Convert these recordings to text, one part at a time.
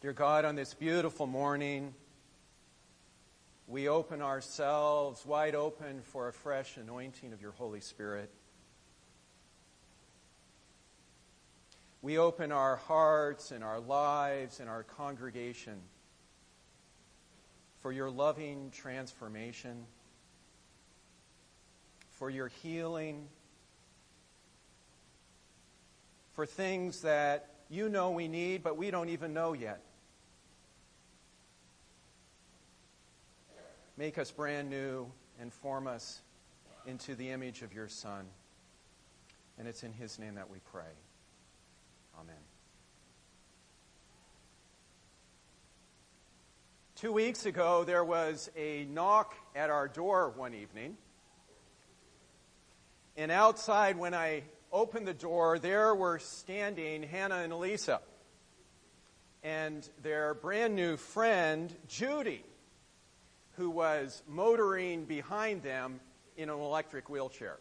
Dear God, on this beautiful morning, we open ourselves wide open for a fresh anointing of your Holy Spirit. We open our hearts and our lives and our congregation for your loving transformation, for your healing, for things that you know we need, but we don't even know yet. Make us brand new and form us into the image of your Son. And it's in his name that we pray. Amen. Two weeks ago, there was a knock at our door one evening. And outside, when I opened the door, there were standing Hannah and Elisa and their brand new friend, Judy who was motoring behind them in an electric wheelchair.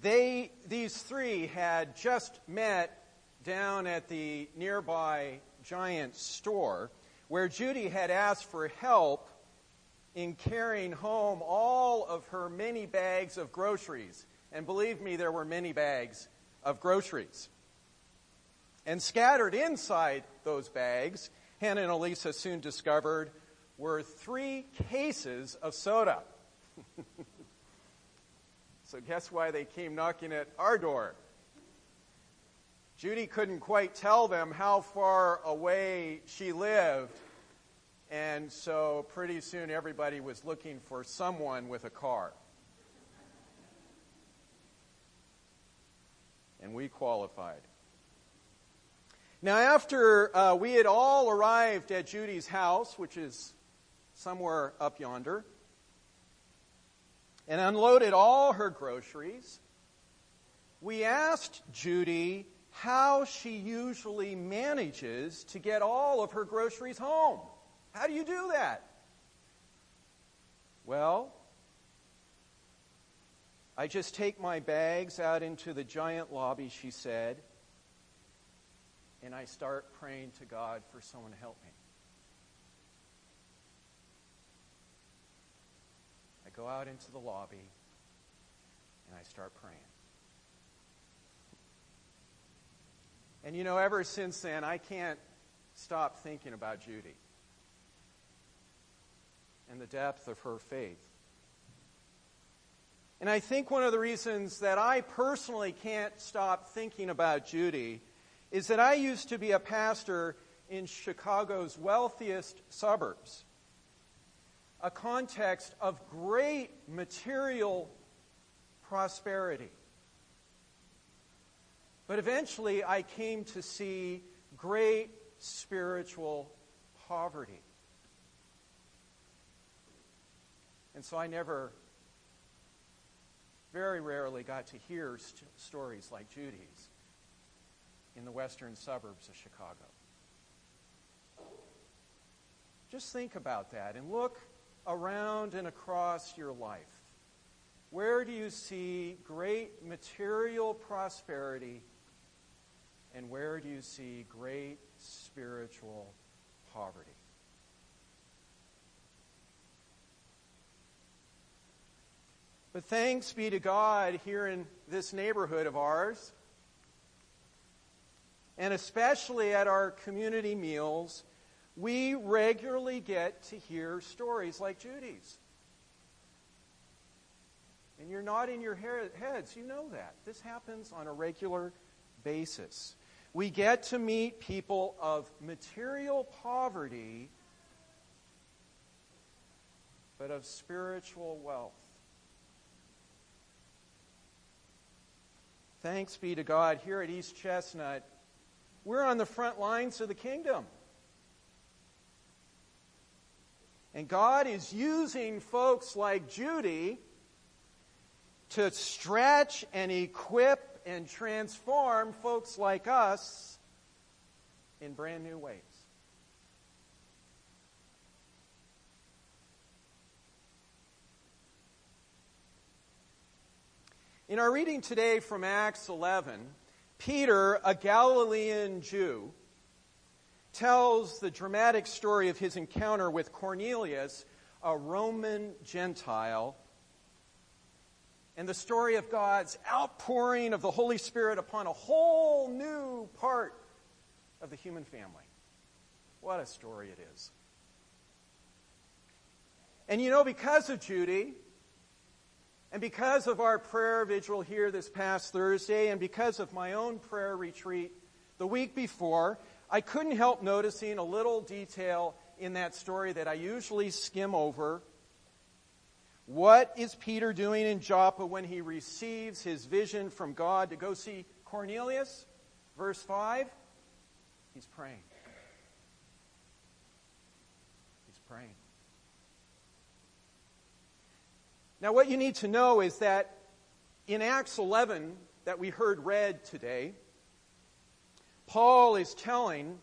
They, these three had just met down at the nearby giant store where Judy had asked for help in carrying home all of her many bags of groceries. And believe me, there were many bags of groceries. And scattered inside those bags, Hannah and Elisa soon discovered were three cases of soda. so, guess why they came knocking at our door? Judy couldn't quite tell them how far away she lived, and so pretty soon everybody was looking for someone with a car. And we qualified. Now, after uh, we had all arrived at Judy's house, which is somewhere up yonder, and unloaded all her groceries. We asked Judy how she usually manages to get all of her groceries home. How do you do that? Well, I just take my bags out into the giant lobby, she said, and I start praying to God for someone to help me. Go out into the lobby and I start praying. And you know, ever since then, I can't stop thinking about Judy and the depth of her faith. And I think one of the reasons that I personally can't stop thinking about Judy is that I used to be a pastor in Chicago's wealthiest suburbs a context of great material prosperity. But eventually, I came to see great spiritual poverty. And so I never, very rarely, got to hear st- stories like Judy's in the western suburbs of Chicago. Just think about that and look around and across your life? Where do you see great material prosperity and where do you see great spiritual poverty? But thanks be to God here in this neighborhood of ours, and especially at our community meals, we regularly get to hear stories like Judy's. And you're nodding your heads. You know that. This happens on a regular basis. We get to meet people of material poverty, but of spiritual wealth. Thanks be to God, here at East Chestnut, we're on the front lines of the kingdom. And God is using folks like Judy to stretch and equip and transform folks like us in brand new ways. In our reading today from Acts 11, Peter, a Galilean Jew, tells the dramatic story of his encounter with Cornelius, a Roman Gentile, and the story of God's outpouring of the Holy Spirit upon a whole new part of the human family. What a story it is. And you know, because of Judy, and because of our prayer vigil here this past Thursday, and because of my own prayer retreat the week before, I couldn't help noticing a little detail in that story that I usually skim over. What is Peter doing in Joppa when he receives his vision from God to go see Cornelius? Verse 5 He's praying. He's praying. Now, what you need to know is that in Acts 11, that we heard read today, Paul is telling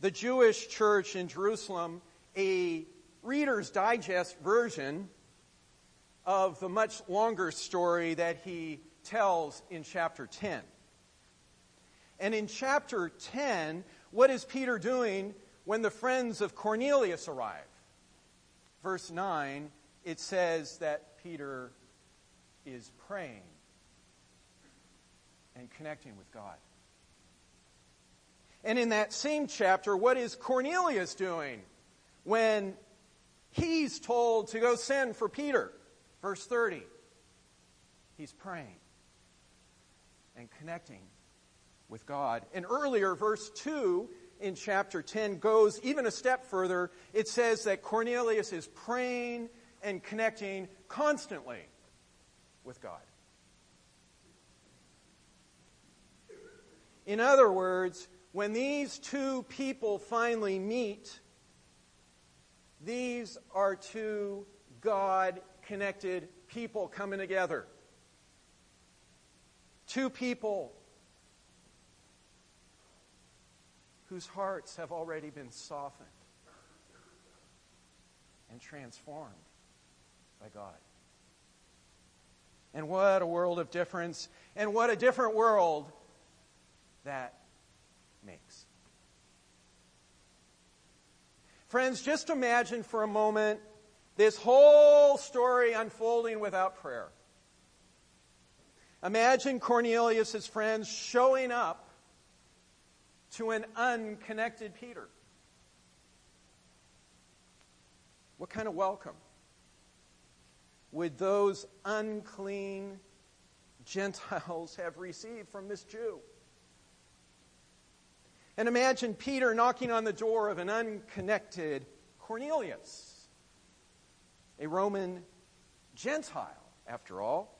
the Jewish church in Jerusalem a Reader's Digest version of the much longer story that he tells in chapter 10. And in chapter 10, what is Peter doing when the friends of Cornelius arrive? Verse 9 it says that Peter is praying and connecting with God. And in that same chapter, what is Cornelius doing when he's told to go send for Peter? Verse 30. He's praying and connecting with God. And earlier, verse 2 in chapter 10 goes even a step further. It says that Cornelius is praying and connecting constantly with God. In other words, when these two people finally meet, these are two God connected people coming together. Two people whose hearts have already been softened and transformed by God. And what a world of difference, and what a different world that makes. Friends, just imagine for a moment this whole story unfolding without prayer. Imagine Cornelius' friends showing up to an unconnected Peter. What kind of welcome? would those unclean Gentiles have received from this Jew? And imagine Peter knocking on the door of an unconnected Cornelius, a Roman Gentile, after all.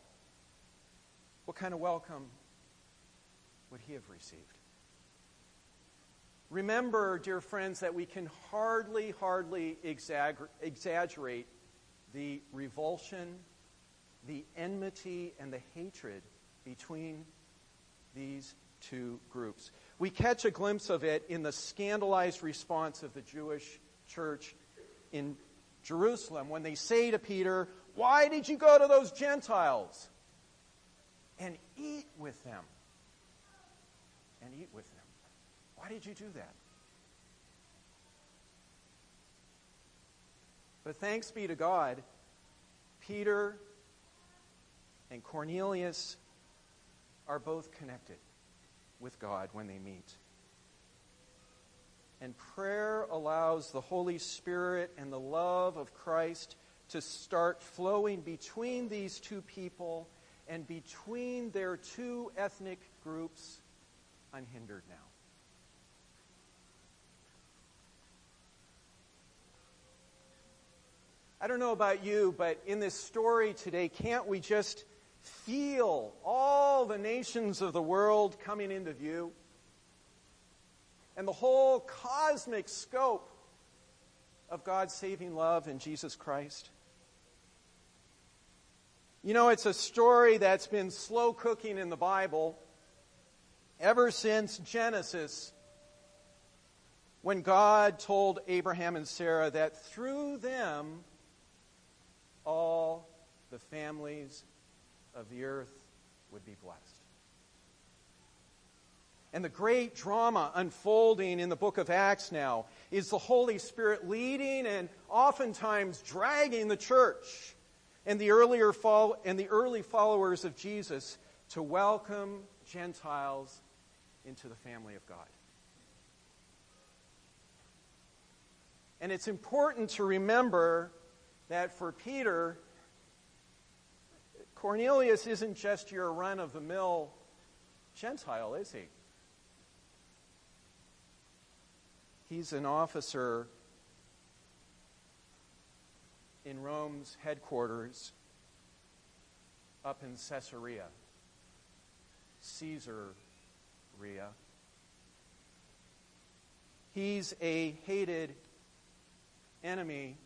What kind of welcome would he have received? Remember, dear friends, that we can hardly, hardly exaggerate the revulsion, the enmity, and the hatred between these two groups. We catch a glimpse of it in the scandalized response of the Jewish church in Jerusalem when they say to Peter, Why did you go to those Gentiles and eat with them? And eat with them. Why did you do that? But thanks be to God, Peter and Cornelius are both connected with God when they meet. And prayer allows the Holy Spirit and the love of Christ to start flowing between these two people and between their two ethnic groups unhindered now. I don't know about you, but in this story today, can't we just feel all the nations of the world coming into view? And the whole cosmic scope of God's saving love in Jesus Christ? You know, it's a story that's been slow cooking in the Bible ever since Genesis, when God told Abraham and Sarah that through them, all the families of the earth would be blessed. and the great drama unfolding in the book of Acts now is the Holy Spirit leading and oftentimes dragging the church and the earlier fol- and the early followers of Jesus to welcome Gentiles into the family of God. And it's important to remember that for Peter, Cornelius isn't just your run of the mill Gentile, is he? He's an officer in Rome's headquarters up in Caesarea, Caesarea. He's a hated enemy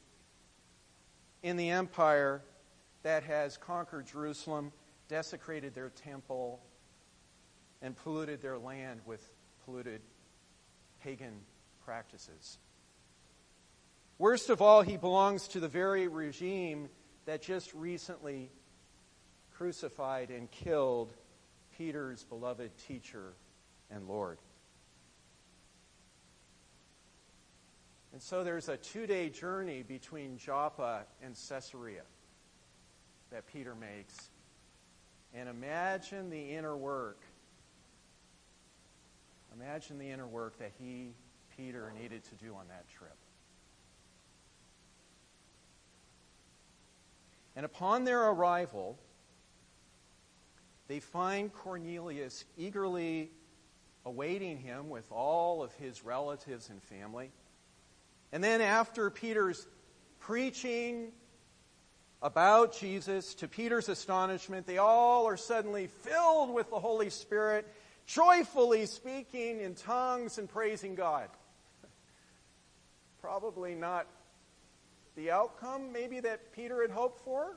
in the empire that has conquered Jerusalem, desecrated their temple, and polluted their land with polluted pagan practices. Worst of all, he belongs to the very regime that just recently crucified and killed Peter's beloved teacher and Lord. And so there's a two day journey between Joppa and Caesarea that Peter makes. And imagine the inner work. Imagine the inner work that he, Peter, needed to do on that trip. And upon their arrival, they find Cornelius eagerly awaiting him with all of his relatives and family. And then, after Peter's preaching about Jesus, to Peter's astonishment, they all are suddenly filled with the Holy Spirit, joyfully speaking in tongues and praising God. Probably not the outcome, maybe, that Peter had hoped for?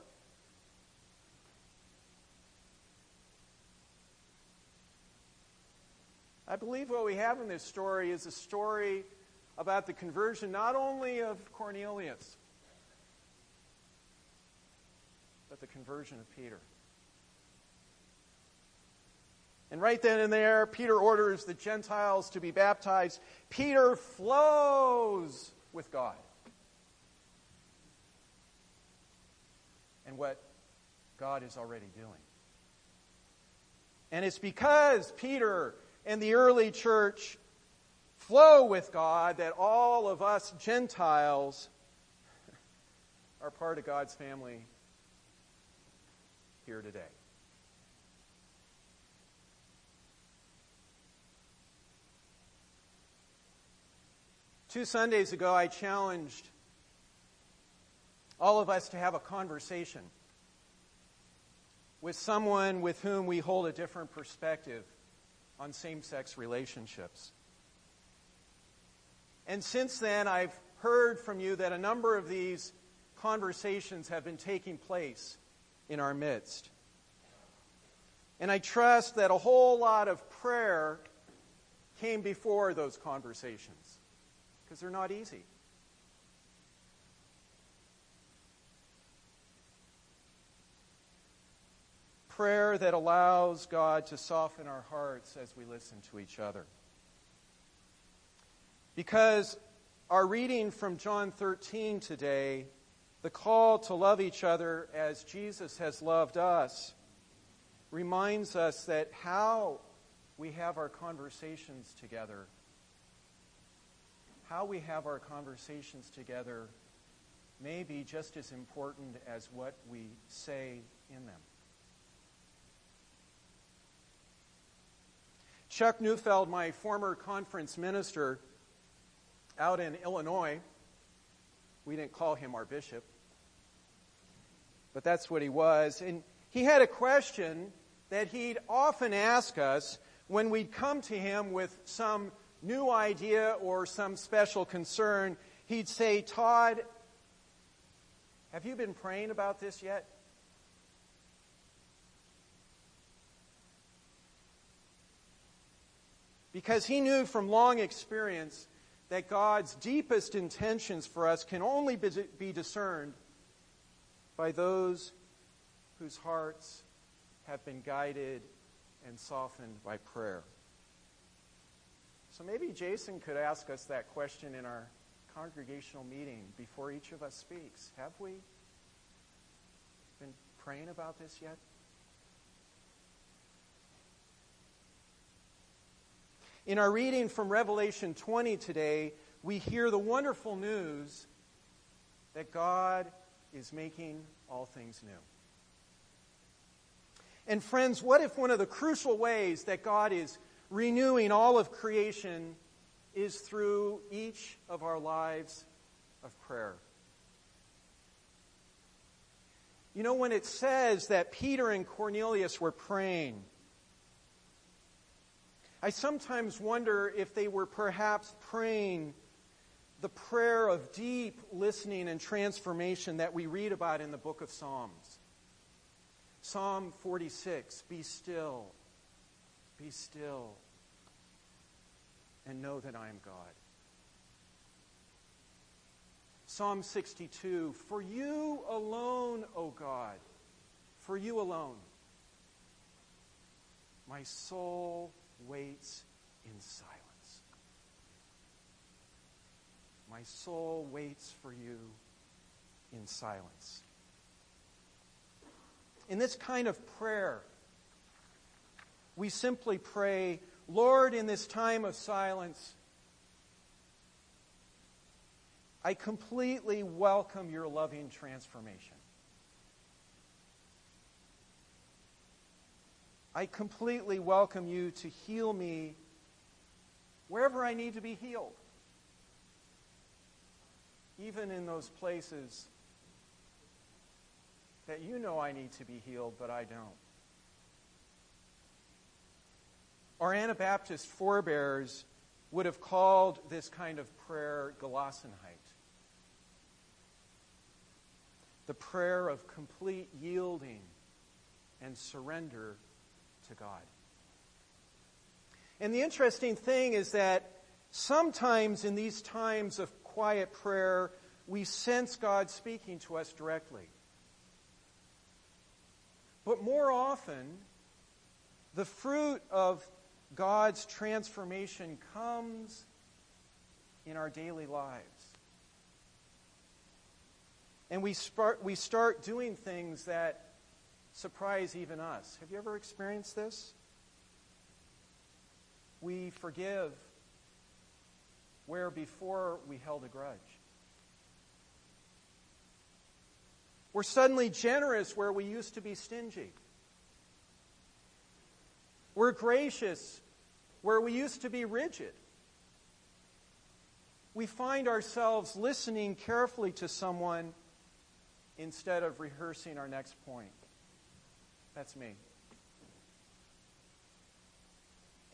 I believe what we have in this story is a story about the conversion not only of Cornelius, but the conversion of Peter. And right then and there, Peter orders the Gentiles to be baptized. Peter flows with God. and what God is already doing. And it's because Peter and the early church flow with God that all of us Gentiles are part of God's family here today. Two Sundays ago, I challenged all of us to have a conversation with someone with whom we hold a different perspective on same sex relationships. And since then, I've heard from you that a number of these conversations have been taking place in our midst. And I trust that a whole lot of prayer came before those conversations because they're not easy. prayer that allows God to soften our hearts as we listen to each other. Because our reading from John 13 today, the call to love each other as Jesus has loved us, reminds us that how we have our conversations together, how we have our conversations together may be just as important as what we say in them. Chuck Neufeld, my former conference minister out in Illinois, we didn't call him our bishop, but that's what he was. And he had a question that he'd often ask us when we'd come to him with some new idea or some special concern. He'd say, Todd, have you been praying about this yet? because he knew from long experience that God's deepest intentions for us can only be discerned by those whose hearts have been guided and softened by prayer. So maybe Jason could ask us that question in our congregational meeting before each of us speaks. Have we been praying about this yet? In our reading from Revelation 20 today, we hear the wonderful news that God is making all things new. And friends, what if one of the crucial ways that God is renewing all of creation is through each of our lives of prayer? You know, when it says that Peter and Cornelius were praying, I sometimes wonder if they were perhaps praying the prayer of deep listening and transformation that we read about in the book of Psalms. Psalm 46 Be still, be still, and know that I am God. Psalm 62 For you alone, O God, for you alone, my soul waits in silence. My soul waits for you in silence. In this kind of prayer, we simply pray, Lord, in this time of silence, I completely welcome your loving transformation. I completely welcome you to heal me wherever I need to be healed even in those places that you know I need to be healed, but I don't. Our Anabaptist forebears would have called this kind of prayer Gelassenheit. The prayer of complete yielding and surrender to God. And the interesting thing is that sometimes in these times of quiet prayer, we sense God speaking to us directly. But more often, the fruit of God's transformation comes in our daily lives. And we start, we start doing things that surprise even us. Have you ever experienced this? We forgive where before we held a grudge. We're suddenly generous where we used to be stingy. We're gracious where we used to be rigid. We find ourselves listening carefully to someone instead of rehearsing our next point. That's me.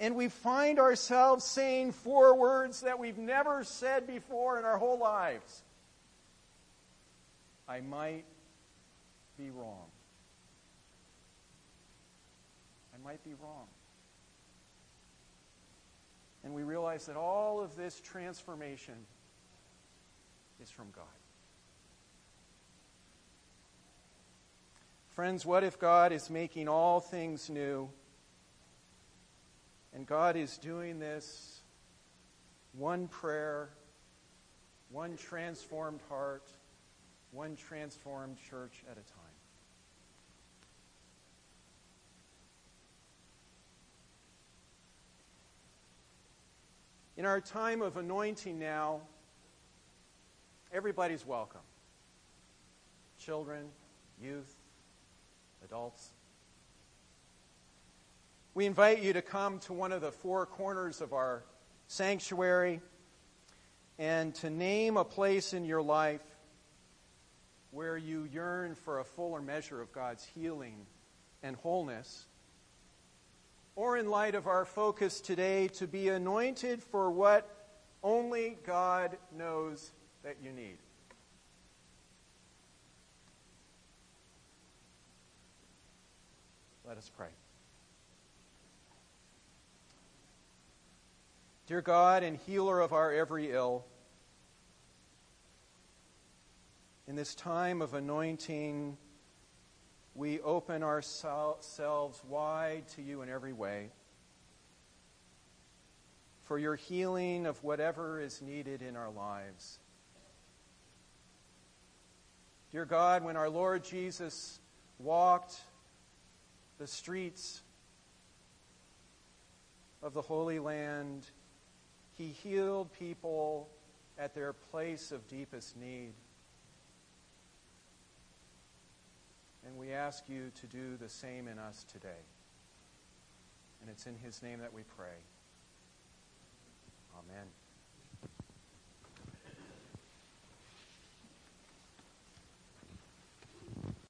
And we find ourselves saying four words that we've never said before in our whole lives. I might be wrong. I might be wrong. And we realize that all of this transformation is from God. Friends, what if God is making all things new? And God is doing this one prayer, one transformed heart, one transformed church at a time. In our time of anointing now, everybody's welcome children, youth, adults. We invite you to come to one of the four corners of our sanctuary and to name a place in your life where you yearn for a fuller measure of God's healing and wholeness. Or, in light of our focus today, to be anointed for what only God knows that you need. Let us pray. Dear God and healer of our every ill, in this time of anointing, we open ourselves wide to you in every way. for your healing of whatever is needed in our lives. Dear God, when our Lord Jesus walked the streets of the Holy Land, he healed people at their place of deepest need. And we ask you to do the same in us today. And it's in his name that we pray. Amen.